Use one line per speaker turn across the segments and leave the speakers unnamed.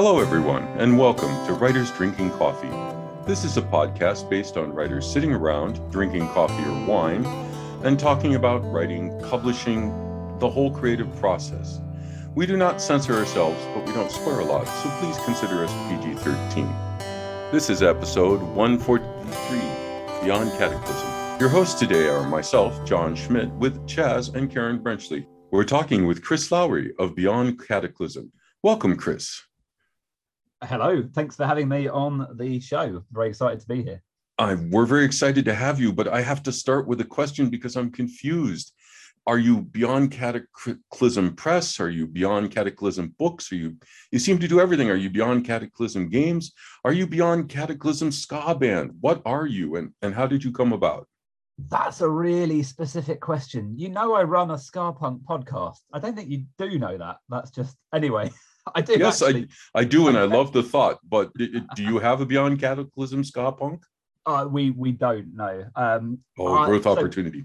Hello, everyone, and welcome to Writers Drinking Coffee. This is a podcast based on writers sitting around, drinking coffee or wine, and talking about writing, publishing, the whole creative process. We do not censor ourselves, but we don't swear a lot, so please consider us PG 13. This is episode 143 Beyond Cataclysm. Your hosts today are myself, John Schmidt, with Chaz and Karen Brenchley. We're talking with Chris Lowry of Beyond Cataclysm. Welcome, Chris.
Hello. Thanks for having me on the show. Very excited to be here.
I, we're very excited to have you, but I have to start with a question because I'm confused. Are you beyond Cataclysm Press? Are you beyond Cataclysm Books? Are you? You seem to do everything. Are you beyond Cataclysm Games? Are you beyond Cataclysm Ska Band? What are you, and and how did you come about?
That's a really specific question. You know, I run a ska punk podcast. I don't think you do know that. That's just anyway. I do.
Yes, actually. I I do, and I love the thought. But do you have a Beyond Cataclysm ska punk?
Uh, we we don't know. Um,
oh, growth so, opportunity.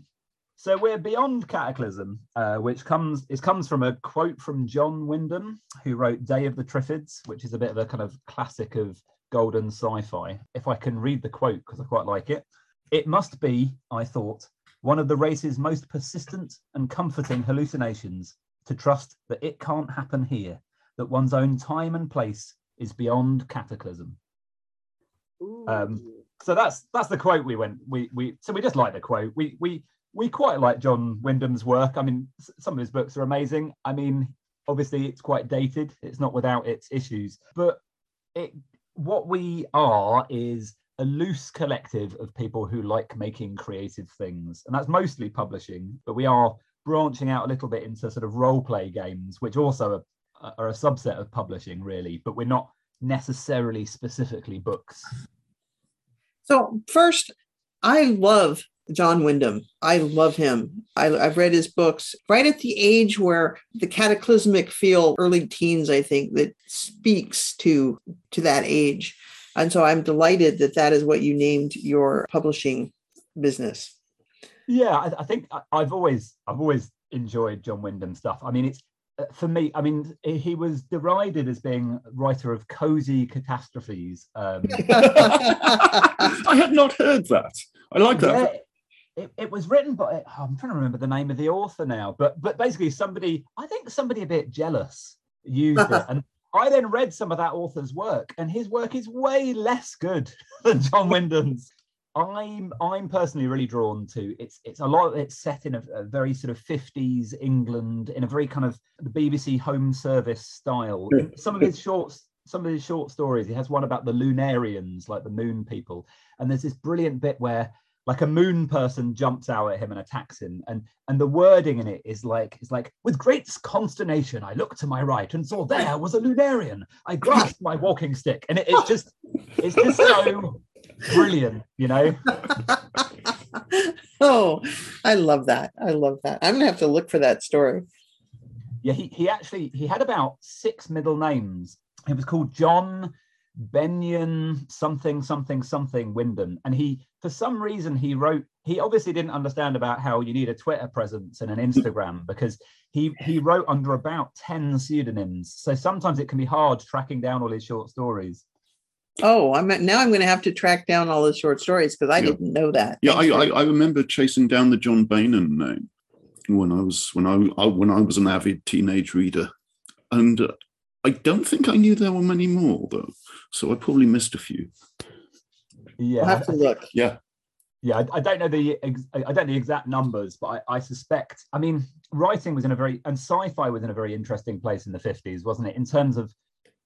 So we're beyond Cataclysm, uh, which comes it comes from a quote from John Wyndham, who wrote Day of the Triffids, which is a bit of a kind of classic of golden sci-fi. If I can read the quote because I quite like it, it must be, I thought, one of the race's most persistent and comforting hallucinations to trust that it can't happen here that one's own time and place is beyond cataclysm. Um, so that's that's the quote we went we we so we just like the quote we we we quite like John Wyndham's work. I mean, some of his books are amazing. I mean, obviously it's quite dated. It's not without its issues, but it what we are is a loose collective of people who like making creative things, and that's mostly publishing. But we are branching out a little bit into sort of role play games, which also are are a subset of publishing, really, but we're not necessarily specifically books.
So, first, I love John Wyndham. I love him. I, have read his books right at the age where the cataclysmic feel, early teens, I think, that speaks to to that age. And so I'm delighted that that is what you named your publishing business.
Yeah, I, I think I, I've always I've always enjoyed John Wyndham stuff. I mean, it's for me, I mean, he was derided as being writer of cozy catastrophes. Um,
I had not heard that. I like that.
Yeah, it, it was written by oh, I'm trying to remember the name of the author now, but but basically somebody I think somebody a bit jealous used it, and I then read some of that author's work, and his work is way less good than John Wyndham's. I'm I'm personally really drawn to it's it's a lot it's set in a, a, very sort of 50s England in a very kind of the BBC home service style. Some of his shorts some of his short stories he has one about the lunarians like the moon people. And there's this brilliant bit where like a moon person jumps out at him and attacks him. And and the wording in it is like it's like with great consternation i looked to my right and saw there was a lunarian. I grasped my walking stick. And it, it's just it's just so brilliant, you know?
oh, I love that. I love that. I'm gonna have to look for that story.
Yeah, he, he actually he had about six middle names. It was called John Beynon something something something Wyndham. And he for some reason he wrote he obviously didn't understand about how you need a Twitter presence and an Instagram because he he wrote under about 10 pseudonyms. So sometimes it can be hard tracking down all his short stories.
Oh, I'm now I'm going to have to track down all the short stories because I yeah. didn't know that.
Yeah, I, I, I, remember chasing down the John Beynon name when I was when I, I when I was an avid teenage reader, and uh, I don't think I knew there were many more though, so I probably missed a few.
Yeah, I'll have to look.
Yeah,
yeah, I, I, don't know the I don't know the exact numbers, but I, I, suspect. I mean, writing was in a very and sci-fi was in a very interesting place in the fifties, wasn't it? In terms of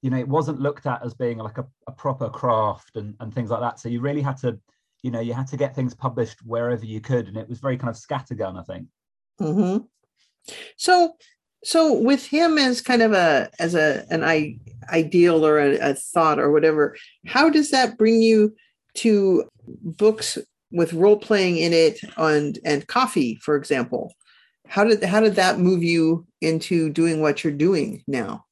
you know it wasn't looked at as being like a, a proper craft and, and things like that. So you really had to you know you had to get things published wherever you could and it was very kind of scattergun i think.
Mm-hmm. so so with him as kind of a as a an I, ideal or a, a thought or whatever how does that bring you to books with role playing in it and and coffee for example? How did how did that move you into doing what you're doing now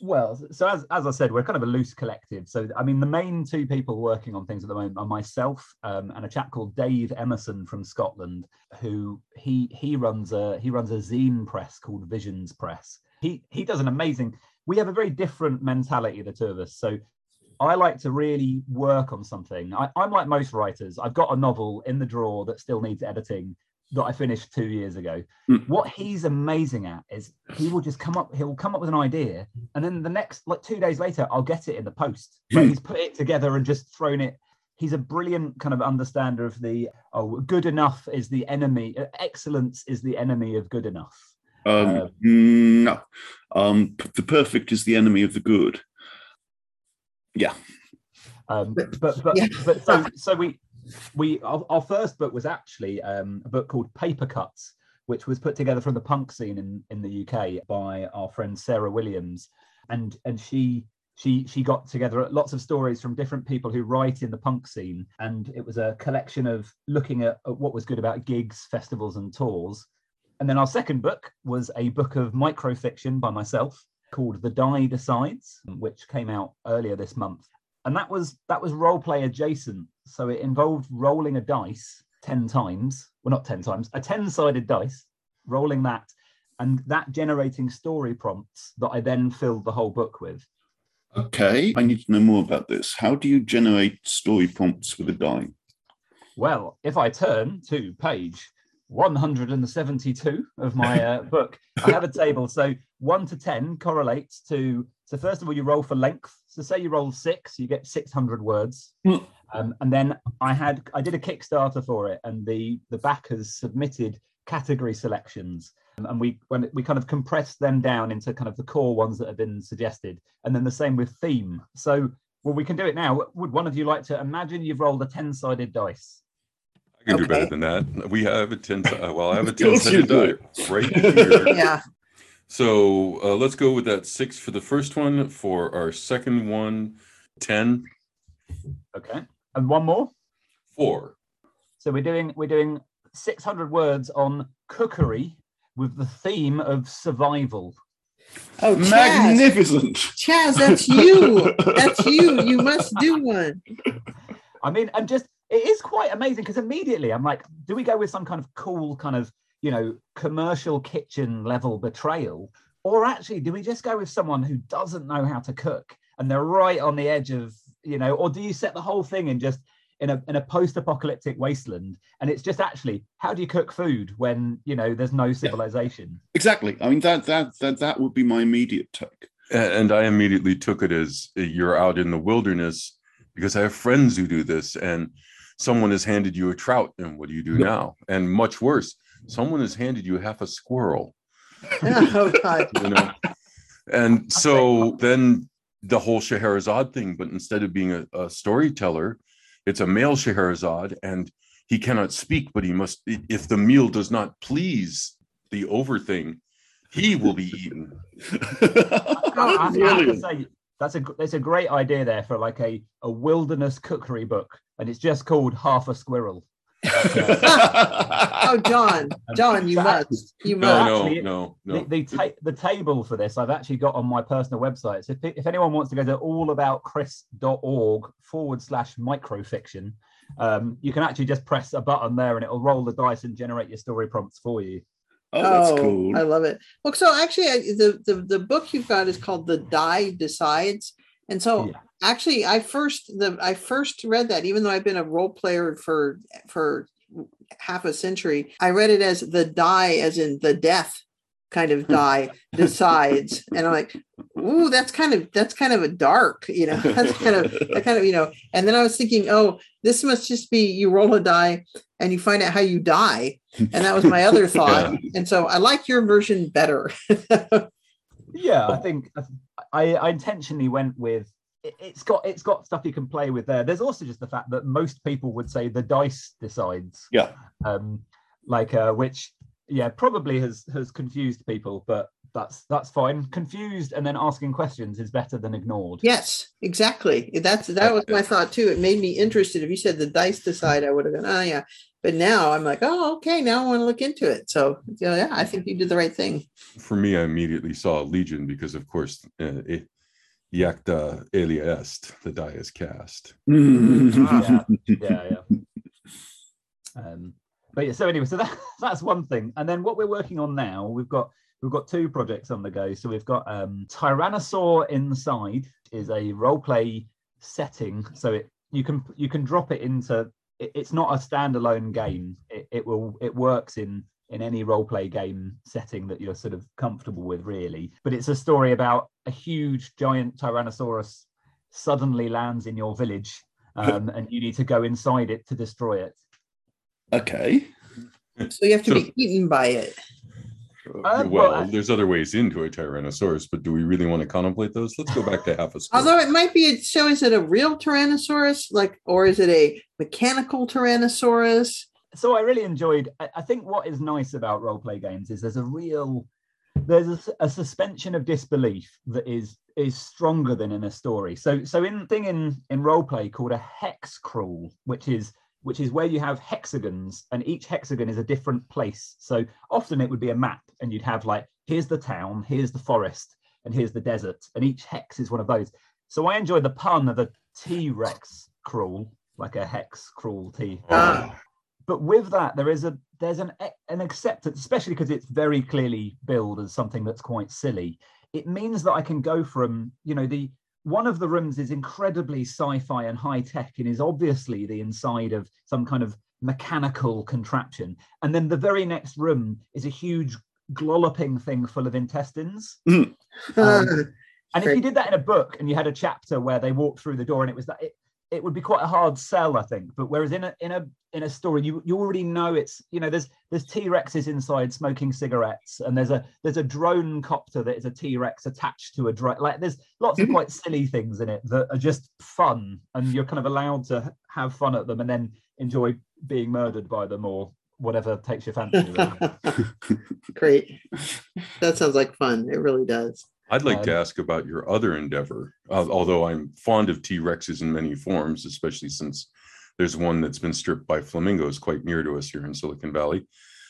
well, so as, as I said, we're kind of a loose collective. So, I mean, the main two people working on things at the moment are myself um, and a chap called Dave Emerson from Scotland, who he he runs a he runs a zine press called Visions Press. He he does an amazing. we have a very different mentality, the two of us. So I like to really work on something. I, I'm like most writers. I've got a novel in the drawer that still needs editing that I finished two years ago.
Mm.
What he's amazing at is he will just come up, he'll come up with an idea, and then the next like two days later, I'll get it in the post. But he's put it together and just thrown it. He's a brilliant kind of understander of the oh, good enough is the enemy, uh, excellence is the enemy of good enough.
Um,
Uh,
no, um, the perfect is the enemy of the good. Yeah.
Um, but but
Yeah.
but so so we we our, our first book was actually um, a book called Paper Cuts, which was put together from the punk scene in in the UK by our friend Sarah Williams, and and she she she got together lots of stories from different people who write in the punk scene, and it was a collection of looking at, at what was good about gigs, festivals, and tours. And then our second book was a book of microfiction by myself called The Die Decides, which came out earlier this month and that was that was role play adjacent so it involved rolling a dice 10 times well not 10 times a 10 sided dice rolling that and that generating story prompts that i then filled the whole book with
Okay. I need to know more about this. How do you generate story prompts with a die?
well if i turn to page 172 of my uh, book i have a table so 1 to 10 correlates to so first of all you roll for length so say you roll 6 you get 600 words
Mm.
um, and then i had i did a kickstarter for it and the the backers submitted category selections Um, and we when we kind of compressed them down into kind of the core ones that have been suggested and then the same with theme so well we can do it now would one of you like to imagine you've rolled a 10 sided dice
I can do better than that. We have a 10, uh, well, I have a ten-sided die
do.
right here.
Yeah.
So uh, let's go with that six for the first one. For our second one, 10,
okay and one more
four.
So we're doing we're doing 600 words on cookery with the theme of survival.
Oh, Chaz.
Magnificent.
Chaz, that's you. That's you. You must do one.
I mean, I'm just it is quite amazing because immediately I'm like, do we go with some kind of cool kind of you know commercial kitchen level betrayal, or actually do we just go with someone who doesn't know how to cook and they're right on the edge of you know, or do you set the whole thing in just in a in a post-apocalyptic wasteland and it's just actually how do you cook food when you know there's no civilization?
Exactly. I mean that that that that would be my immediate take.
And I immediately took it as uh, you're out in the wilderness because I have friends who do this, and someone has handed you a trout, and what do you do
Yep.
now? And much worse, someone has handed you half a squirrel,
Oh, God.
you know. and so then the whole Scheherazade thing, but instead of being a, a storyteller, it's a male Scheherazade, and he cannot speak, but he must. If the meal does not please the over thing, he will be eaten.
I, I have to say that's a that's a great idea there for like a a wilderness cookery book, and it's just called Half a Squirrel.
Oh, John. John, you must. You
No,
must.
no,
actually,
no,
The
no.
the, ta- the table for this I've actually got on my personal website. So if, if anyone wants to go to allaboutchris.org forward slash microfiction, um, you can actually just press a button there and it'll roll the dice and generate your story prompts for you.
Oh, that's cool.
I love it. Well, so actually, I, the, the the book you've got is called "The Die Decides," and so
Yeah.
actually, I first the I first read that, even though I've been a role player for for half a century, I read it as the die, as in the death kind of hmm. die decides, and I'm like, ooh, that's kind of that's kind of a dark, you know, that's kind of that kind of you know. And then I was thinking, oh, this must just be you roll a die and you find out how you die. And that was my other thought. And so i like your version better
Yeah, I think I, I intentionally went with it, it's got it's got stuff you can play with there. There's also just the fact that most people would say the dice decides.
Yeah.
Um, like uh, which yeah probably has has confused people, but that's that's fine. Confused and then asking questions is better than ignored.
yes exactly that's that was my thought too it made me interested if you said the dice decide i would have gone oh yeah but now i'm like oh okay now i want to look into it so you know, yeah i think you did the right thing
For me, I immediately saw Legion because, of course, uh, it, Iacta Alea Est, the die is cast.
yeah, yeah, yeah. Um, but yeah, so anyway, so that, that's one thing. And then what we're working on now, we've got we've got two projects on the go. So we've got um, Tyrannosaur Inside is a role play setting. So it you can you can drop it into. It, it's not a standalone game. It, it will it works in in any role play game setting that you're sort of comfortable with, really. But it's a story about a huge giant Tyrannosaurus suddenly lands in your village, um, and you need to go inside it to destroy it.
Okay.
So you have to
So-
be eaten by it.
Uh,
well,
well, I-
there's other ways into a Tyrannosaurus, but do we really want to contemplate those? Let's go back to half a square.
Although it might be, so is it a real Tyrannosaurus, like, or is it a mechanical Tyrannosaurus?
so I really enjoyed. I, I think what is nice about role play games is there's a real there's a suspension of disbelief that is is stronger than in a story. So so in thing in in role play called a hex crawl, which is which is where you have hexagons and each hexagon is a different place. So often it would be a map and you'd have like here's the town, here's the forest, and here's the desert, and each hex is one of those. So I enjoy the pun of a T-Rex crawl, like a hex crawl T
Ah.
but with that there is a there's an an acceptance especially because it's very clearly billed as something that's quite silly it means that i can go from you know the one of the rooms is incredibly sci-fi and high tech and is obviously the inside of some kind of mechanical contraption. And then the very next room is a huge glolloping thing full of intestines. Um, and if you did that in a book and you had a chapter where they walked through the door and it was that it, it would be quite a hard sell, I think. But whereas in a in a in a story, you you already know it's you know there's there's T Rexes inside smoking cigarettes, and there's a there's a drone copter that is a T Rex attached to a drone. Like there's lots of
Mhm.
quite silly things in it that are just fun, and you're kind of allowed to have fun at them and then enjoy being murdered by them or whatever takes your fancy. really.
Great. That sounds like fun. It really does.
I'd like to
Um,
ask about your other endeavor, uh, although I'm fond of T Rexes in many forms, especially since there's one that's been stripped by flamingos quite near to us here in Silicon Valley.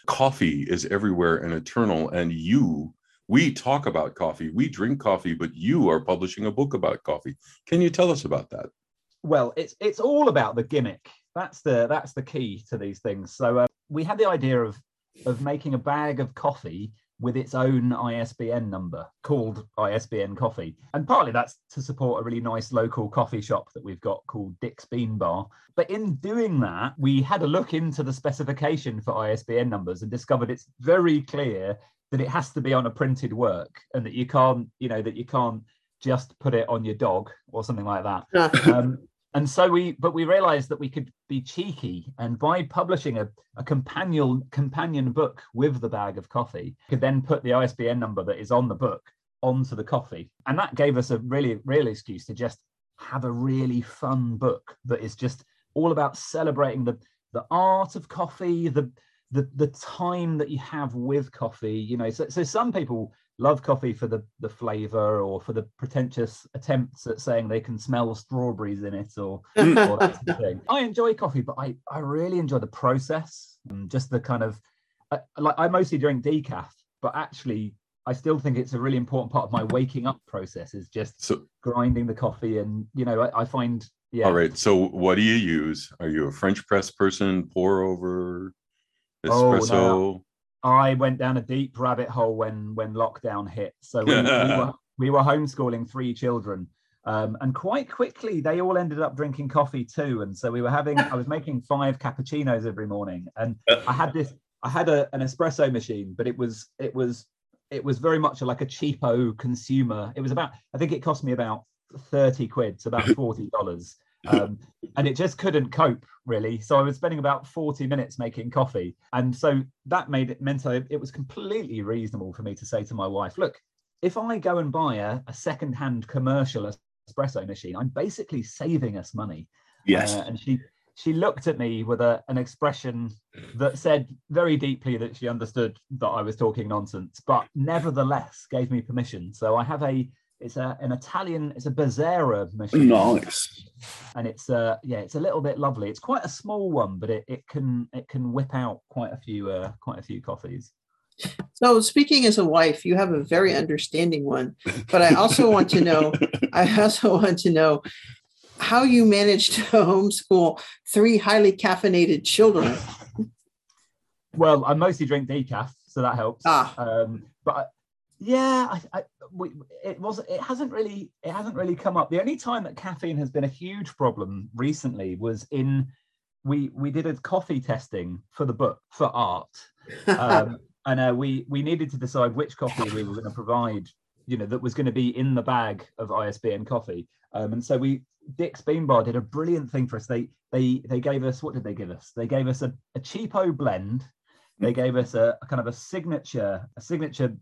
Coffee is everywhere and eternal. And you, we talk about coffee, we drink coffee, but you are publishing a book about coffee. Can you tell us about that?
well it's it's all about the gimmick that's the that's the key to these things so uh, we had the idea of of making a bag of coffee with its own ISBN number called ISBN Coffee. And partly that's to support a really nice local coffee shop that we've got called Dick's Bean Bar. But in doing that, we had a look into the specification for ISBN numbers and discovered it's very clear that it has to be on a printed work and that you can't, you know, that you can't just put it on your dog or something like that um, and so we but we realized that we could be cheeky and by publishing a, a companion companion book with the bag of coffee could then put the isbn number that is on the book onto the coffee. And that gave us a really real excuse to just have a really fun book that is just all about celebrating the the art of coffee the the, the time that you have with coffee you know. So, so some people love coffee for the the flavor or for the pretentious attempts at saying they can smell strawberries in it or, mm. or that sort of thing. I enjoy coffee, but I I really enjoy the process and just the kind of I, like I mostly drink decaf, but actually I still think it's a really important part of my waking up process is just
So,
grinding the coffee and you know I, I find yeah
all right. So, what do you use? Are you a French press person, pour over,
Oh, no. I went down a deep rabbit hole when when lockdown hit. So we, we, were, we were homeschooling three children, um, and quite quickly they all ended up drinking coffee too. And so we were having I was making five cappuccinos every morning, and I had this I had a, an espresso machine, but it was it was it was very much like a cheapo consumer. It was about I think it cost me about thirty quid, so about forty dollars. Um, and it just couldn't cope really. So I was spending about 40 minutes making coffee. And so that made it meant I, it was completely reasonable for me to say to my wife, look, if I go and buy a, a second-hand commercial espresso machine, I'm basically saving us money.
Yes.
Uh, and she she looked at me with a, an expression that said very deeply that she understood that I was talking nonsense, but nevertheless gave me permission. So I have a it's a, an Italian, it's a Bezzera machine
nice.
and it's uh yeah it's a little bit lovely it's quite a small one but it, it can it can whip out quite a few uh quite a few coffees
So, speaking as a wife, you have a very understanding one. But I also want to know, I also want to know how you managed to homeschool three highly caffeinated children.
well i mostly drink decaf so that helps
Ah.
um but Yeah, I, I, we, it was. It hasn't really. It hasn't really come up. The only time that caffeine has been a huge problem recently was in we we did a coffee testing for the book for art, um, and uh, we we needed to decide which coffee we were going to provide. You know that was going to be in the bag of ISBN coffee, um, and so we Dick's Bean Bar did a brilliant thing for us. They they they gave us what did they give us? They gave us a, a cheapo blend. They gave us a, a kind of a signature a signature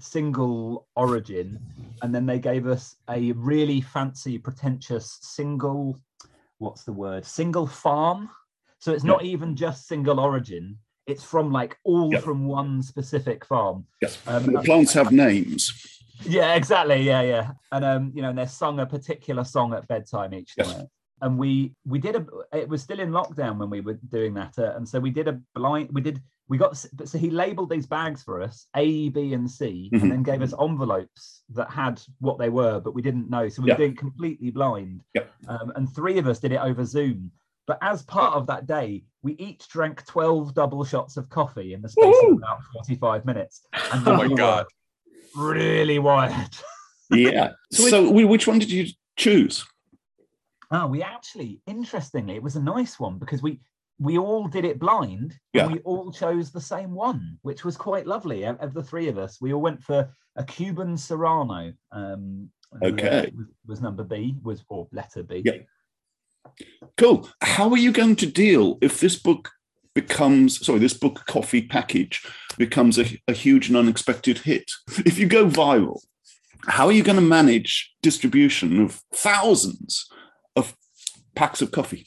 single origin and then they gave us a really fancy pretentious single what's the word single farm so it's not even just single origin it's from like all
Yep.
from one specific farm
Yes.
Um,
the plants have names.
yeah exactly yeah yeah and um you know and they're sung a particular song at bedtime each
Yes.
night and we we did a it was still in lockdown when we were doing that uh, and so we did a blind we did we got but so he labeled these bags for us a b and c
Mhm.
and then gave us envelopes that had what they were but we didn't know so we
Yeah.
were doing completely blind
Yep.
um, and three of us did it over zoom but as part of that day we each drank 12 double shots of coffee in the space
Woo!
of about 45 minutes and
Oh my God.
really wired
Yeah.
So
so, which one did you choose?
Oh, we actually, interestingly, it was a nice one because we we all did it blind
Yeah.
and we all chose the same one, which was quite lovely. Of, of the three of us, we all went for a Cuban Serrano. Um, uh,
Okay.
was, was number B, was or letter B.
Yeah. Cool. How are you going to deal if this book becomes sorry, this book coffee package becomes a, a huge and unexpected hit? If you go viral, how are you going to manage distribution of thousands packs of coffee?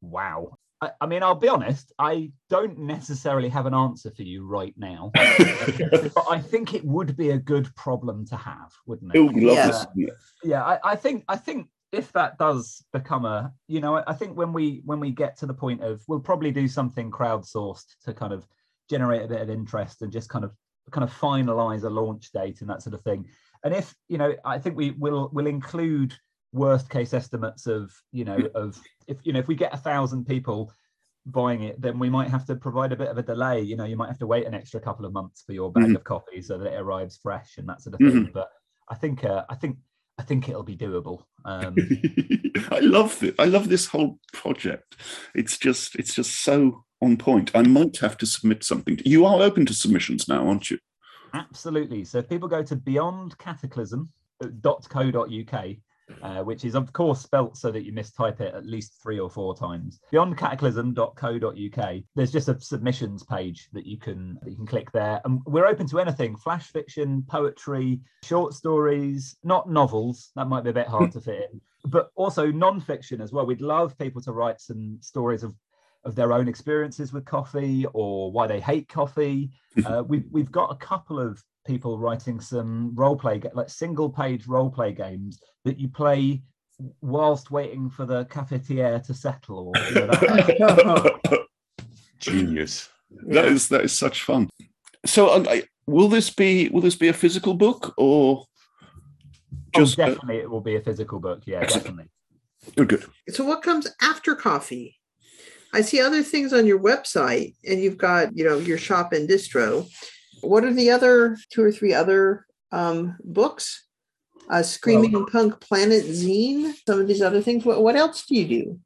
Wow. I, I mean, I'll be honest, I don't necessarily have an answer for you right now, but I think it would be a good problem to have, wouldn't it?
Oh, we love
Yeah.
this. isn't it?
yeah I, I think i think if that does become a you know I, I think when we when we get to the point of we'll probably do something crowdsourced to kind of generate a bit of interest and just kind of kind of finalize a launch date and that sort of thing and if you know i think we will will include worst case estimates of you know of if you know if we get a thousand people buying it then we might have to provide a bit of a delay you know you might have to wait an extra couple of months for your bag
Mhm.
of coffee so that it arrives fresh and that sort of thing but i think uh, i think I think it'll be doable. Um,
I love it. I love this whole project. It's just it's just so on point. I might have to submit something. You are open to submissions now, aren't you?
absolutely. So if people go to beyondcataclysm.co.uk, uh, which is of course spelt so that you mistype it at least three or four times. Beyondcataclysm.co.uk. There's just a submissions page that you can that you can click there, and we're open to anything: flash fiction, poetry, short stories, not novels. That might be a bit hard to fit in, but also non-fiction as well. We'd love people to write some stories of of their own experiences with coffee or why they hate coffee. Uh, we've we've got a couple of people writing some role play ga- like single page role play games that you play whilst waiting for the cafetiere to settle or you know,
Genius.
That is that is such fun. So, uh, I- will this be will this be a physical book or just
oh,
uh,
definitely it will be a physical book yeah
Excellent.
definitely
good? Good.
So what comes after coffee? I see other things on your website, and you've got you know your shop and distro. What are the other two or three other um, books? Uh, Screaming Punk Planet Zine. Some of these other things. What, what else do you do?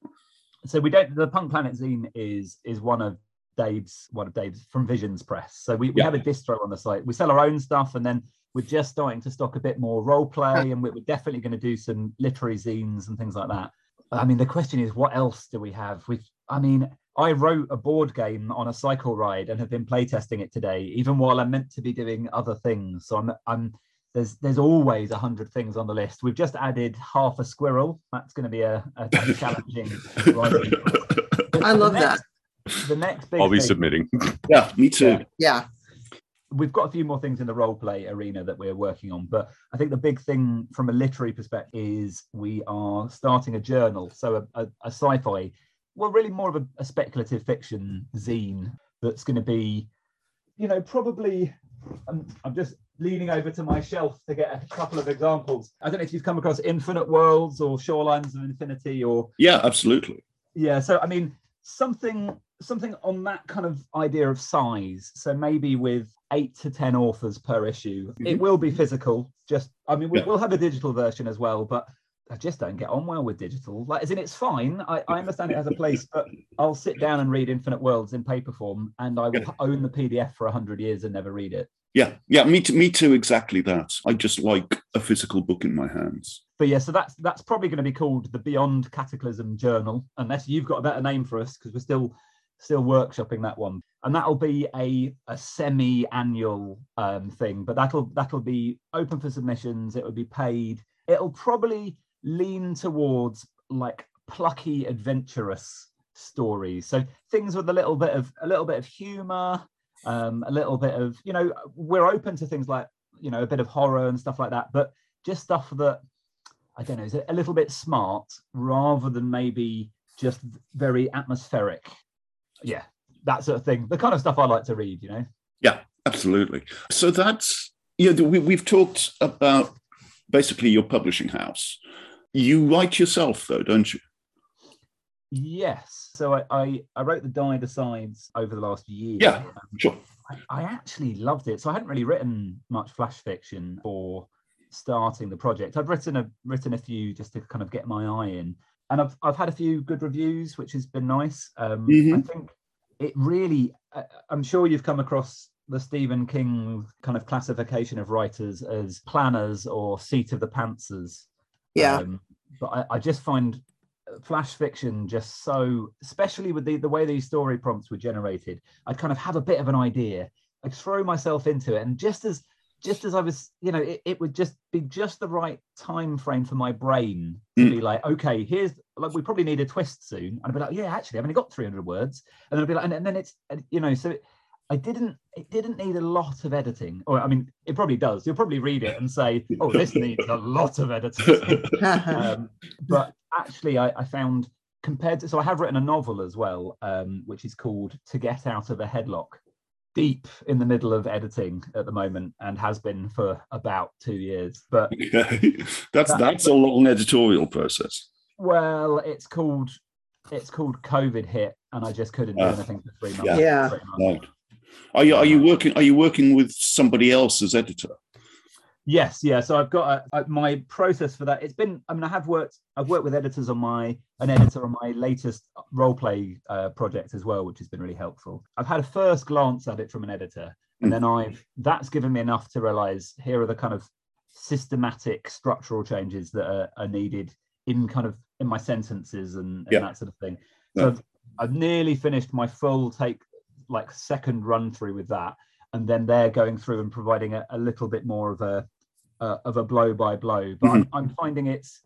so we don't the punk planet zine is is one of dave's one of dave's from visions press so we, we
Yeah.
have a distro on the site we sell our own stuff and then we're just starting to stock a bit more role play and we're we're definitely going to do some literary zines and things like that i mean the question is what else do we have we i mean i wrote a board game on a cycle ride and have been playtesting it today even while i'm meant to be doing other things so i'm i'm there's there's always a hundred things on the list. We've just added half a squirrel. That's going to be a, a challenging. ride.
I love
next- The next big
I'll be
thing-
submitting.
yeah, me too.
Yeah.
Yeah.
we've got a few more things in the role play arena that we're working on but i think the big thing from a literary perspective is we are starting a journal so a, a, a sci-fi well really more of a, a speculative fiction zine that's going to be you know probably I'm, I'm just leaning over to my shelf to get a couple of examples i don't know if you've come across infinite worlds or shorelines of infinity or
Yeah, absolutely.
yeah, so I mean, something something on that kind of idea of size. So maybe with eight to ten authors per issue, mm-hmm. it will be physical. Just, I mean, we, yeah. we'll have a digital version as well, but I just don't get on well with digital. Like, as in, it's fine. I, I understand it has a place, but I'll sit down and read Infinite Worlds in paper form, and I will yeah. own the PDF for hundred years and never read it.
Yeah, yeah, me too. Me too. Exactly that. I just like a physical book in my hands.
But yeah, so that's that's probably going to be called the Beyond Cataclysm Journal, unless you've got a better name for us, because we're still still workshopping that one, and that'll be a a semi-annual um, thing. But that'll that'll be open for submissions. It will be paid. It'll probably lean towards like plucky, adventurous stories. So things with a little bit of a little bit of humor, um, a little bit of you know, we're open to things like you know a bit of horror and stuff like that, but just stuff that I don't know is a little bit smart rather than maybe just very atmospheric. Yeah, that sort of thing. The kind of stuff I like to read, you know.
Yeah, absolutely. So that's you know we, we've talked about basically your publishing house you write yourself, though, don't you?
Yes. So I, I, I wrote the Die Decides over the last year.
Yeah, um, sure.
I, I, actually loved it. So I hadn't really written much flash fiction for starting the project. I've written a written a few just to kind of get my eye in, and I've I've had a few good reviews, which has been nice. Um, mm-hmm. I think it really. I, I'm sure you've come across the Stephen King kind of classification of writers as planners or seat of the pantsers.
Yeah. Um,
but I, I, just find flash fiction just so, especially with the, the way these story prompts were generated, I'd kind of have a bit of an idea. I'd throw myself into it. And just as just as I was, you know, it, it would just be just the right time frame for my brain to mm. be like, okay, here's like we probably need a twist soon. And I'd be like, yeah, actually, I've only got 300 words. And then I'd be like, and, and then it's, you know, so it, I didn't. It didn't need a lot of editing. Or I mean, it probably does. You'll probably read it and say, "Oh, this needs a lot of editing." um, but actually, I, I, found compared to so I have written a novel as well, um, which is called "To Get Out of a Headlock." Deep in the middle of editing at the moment, and has been for about two years. But
that's that, that's a long editorial process.
Well, it's called it's called COVID hit, and I just couldn't do uh, anything for three months.
Yeah. yeah.
Are you are you working are you working with somebody else as editor?
Yes, yeah. So I've got a, a, my process for that. It's been. I mean, I have worked. I've worked with editors on my an editor on my latest role play uh, project as well, which has been really helpful. I've had a first glance at it from an editor, and mm. then I've that's given me enough to realize here are the kind of systematic structural changes that are, are needed in kind of in my sentences and, and yeah. that sort of thing. So yeah. I've, I've nearly finished my full take like second run through with that, and then they're going through and providing a, a little bit more of a uh, of a blow by blow. But mm-hmm. I'm, I'm finding it's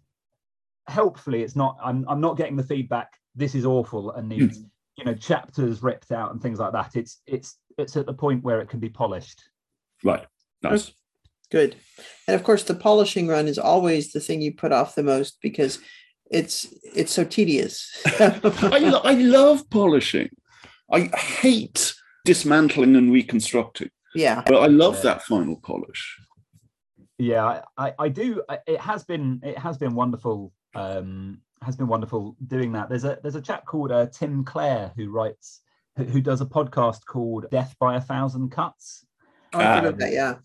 helpfully it's not. I'm I'm not getting the feedback. This is awful and needs mm-hmm. you know chapters ripped out and things like that. It's it's it's at the point where it can be polished.
Right. Nice.
Good. And of course, the polishing run is always the thing you put off the most because it's it's so tedious.
I, lo- I love polishing. I hate dismantling and reconstructing.
Yeah.
But I love yeah. that final polish.
Yeah, I, I do. It has been it has been wonderful. Um, has been wonderful doing that. There's a there's a chap called uh, Tim Clare who writes who, who, does a podcast called Death by a Thousand Cuts.
Oh, um, that, yeah.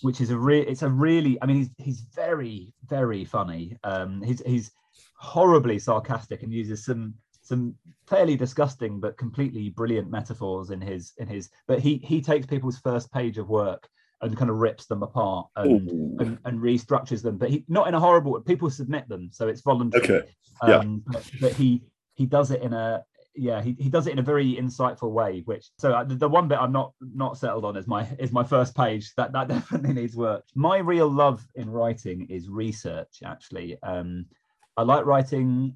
Which is a real. It's a really. I mean, he's he's very very funny. Um, he's he's horribly sarcastic and uses some some fairly disgusting but completely brilliant metaphors in his in his but he he takes people's first page of work and kind of rips them apart and, and, and restructures them but he not in a horrible people submit them so it's voluntary.
Okay. Yeah.
um, but, but, he he does it in a yeah he, he does it in a very insightful way which so uh, the one bit i'm not not settled on is my is my first page. That that definitely needs work. My real love in writing is research actually. Um i like writing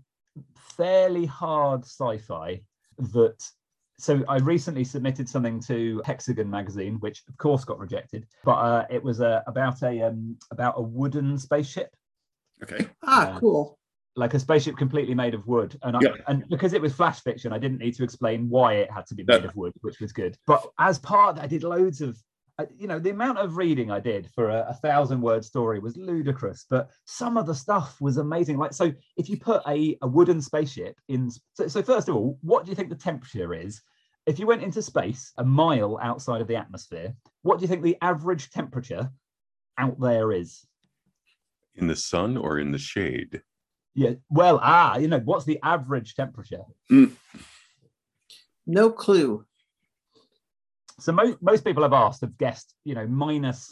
fairly hard sci-fi that so I recently submitted something to Hexagon magazine, which of course got rejected, but uh, it was uh, about a um, about a wooden spaceship.
Okay.
Ah, uh, cool.
Like a spaceship completely made of wood, and I, yeah. and because it was flash fiction, I didn't need to explain why it had to be made of wood, which was good. But as part, I did loads of you know, the amount of reading I did for a, a, thousand word story was ludicrous, but some of the stuff was amazing. Like, so if you put a, a wooden spaceship in, so, so, first of all, what do you think the temperature is? if you went into space a mile outside of the atmosphere, what do you think the average temperature out there is?
In the sun or in the shade?
Yeah. Well, ah, you know, what's the average temperature?
No clue.
So most most people have asked have guessed, you know, minus,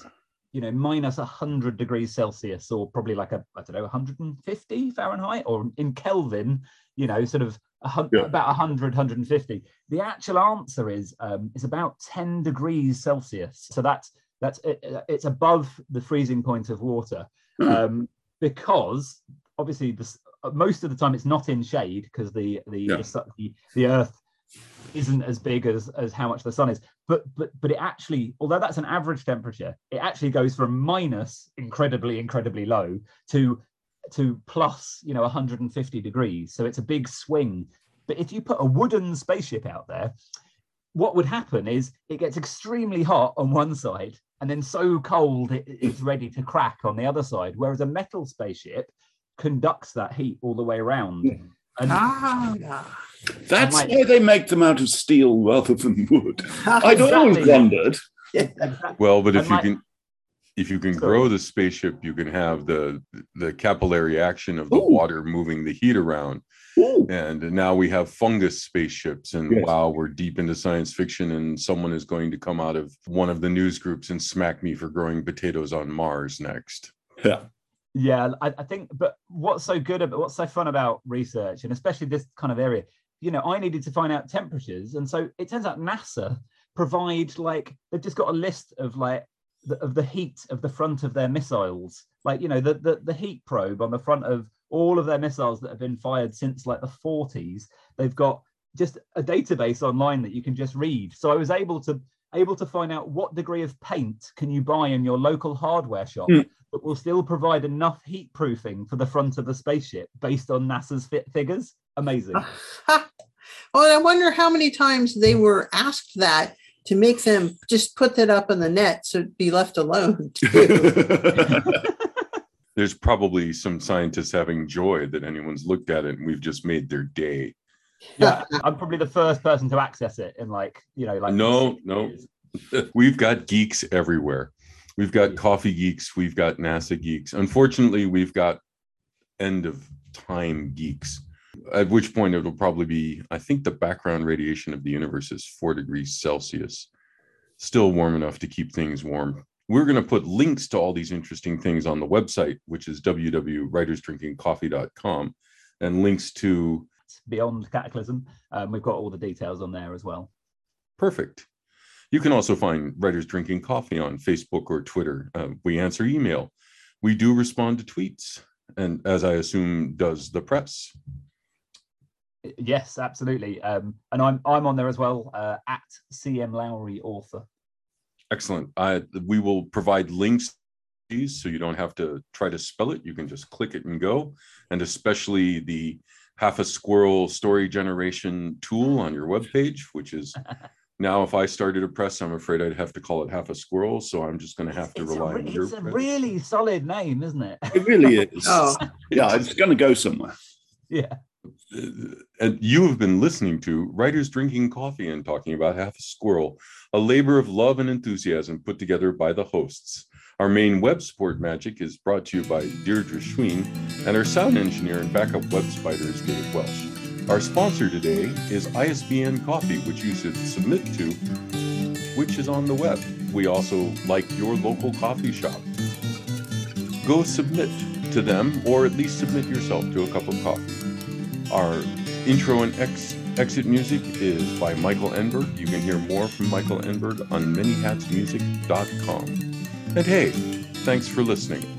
you know, minus 100 degrees Celsius or probably like a, I don't know, 150 Fahrenheit or in Kelvin, you know, sort of hun-
Yeah.
about 100, 150. The actual answer is um, is about 10 degrees Celsius. So that's that's it, it's above the freezing point of water
Hmm.
um, because obviously this, most of the time it's not in shade because the the,
Yeah.
the the Earth isn't as big as as how much the sun is but but but it actually although that's an average temperature it actually goes from minus incredibly incredibly low to to plus you know 150 degrees. So it's a big swing. But if you put a wooden spaceship out there what would happen is it gets extremely hot on one side and then so cold it, it's ready to crack on the other side. Whereas a metal spaceship conducts that heat all the way around mm. And
Ah,
That's
might-
why they make them out of steel rather than wood. I'd always
Exactly.
wondered.
exactly.
Well, but
I
if you
might-
can if you can grow the spaceship, you can have the the capillary action of the
Ooh.
water moving the heat around.
Ooh.
And now we have fungus spaceships, and
Yes.
wow, we're deep into science fiction, and someone is going to come out of one of the news groups and smack me for growing potatoes on Mars next.
Yeah.
Yeah, I, I think, but what's so good about what's so fun about research, and especially this kind of area, you know, I needed to find out temperatures, and so it turns out NASA provide like they've just got a list of like the, of the heat of the front of their missiles, like you know the, the the heat probe on the front of all of their missiles that have been fired since like the 40s. They've got just a database online that you can just read. So I was able to able to find out what degree of paint can you buy in your local hardware shop
Hmm.
that will still provide enough heat proofing for the front of the spaceship based on NASA's fit figures. Amazing.
well, I wonder how many times they were asked that to make them just put that up on the net so it'd be left alone.
There's probably some scientists having joy that anyone's looked at it and we've just made their day.
Yeah, I'm probably the first person to access it in like, you know, like
No, no. We've got geeks everywhere. We've got coffee geeks, we've got NASA geeks. Unfortunately, we've got end of time geeks. At which point it'll probably be, I think the background radiation of the universe is four degrees Celsius, still warm enough to keep things warm. We're going to put links to all these interesting things on the website, which is www.writersdrinkingcoffee.com, and links to
Beyond Cataclysm. Um, we've got all the details on there as well.
Perfect. You can also find Writers Drinking Coffee on Facebook or Twitter. Uh, we answer email. We do respond to tweets, and as I assume does the press.
Yes, absolutely. Um, and I'm I'm on there as well uh, at CM Lowry author.
Excellent. I, we will provide links to so you don't have to try to spell it. You can just click it and go. And especially the half a squirrel story generation tool on your webpage, which is now if I started a press, I'm afraid I'd have to call it half a squirrel. So I'm just going to have to
it's
rely
re-
on your
it's a
press.
really solid name, isn't it?
It really is.
oh,
Yeah, it's going to go somewhere.
yeah.
Uh, and you have been listening to Writers Drinking Coffee and talking about Half a Squirrel, a labor of love and enthusiasm put together by the hosts. Our main web support magic is brought to you by Deirdre Schween, and our sound engineer and backup web spider is Dave Welsh. Our sponsor today is ISBN Coffee, which you should submit to, which is on the web. We also like your local coffee shop. Go submit to them, or at least submit yourself to a cup of coffee. Our intro and ex- exit music is by Michael Enberg. You can hear more from Michael Enberg on manyhatsmusic.com. And hey, thanks for listening.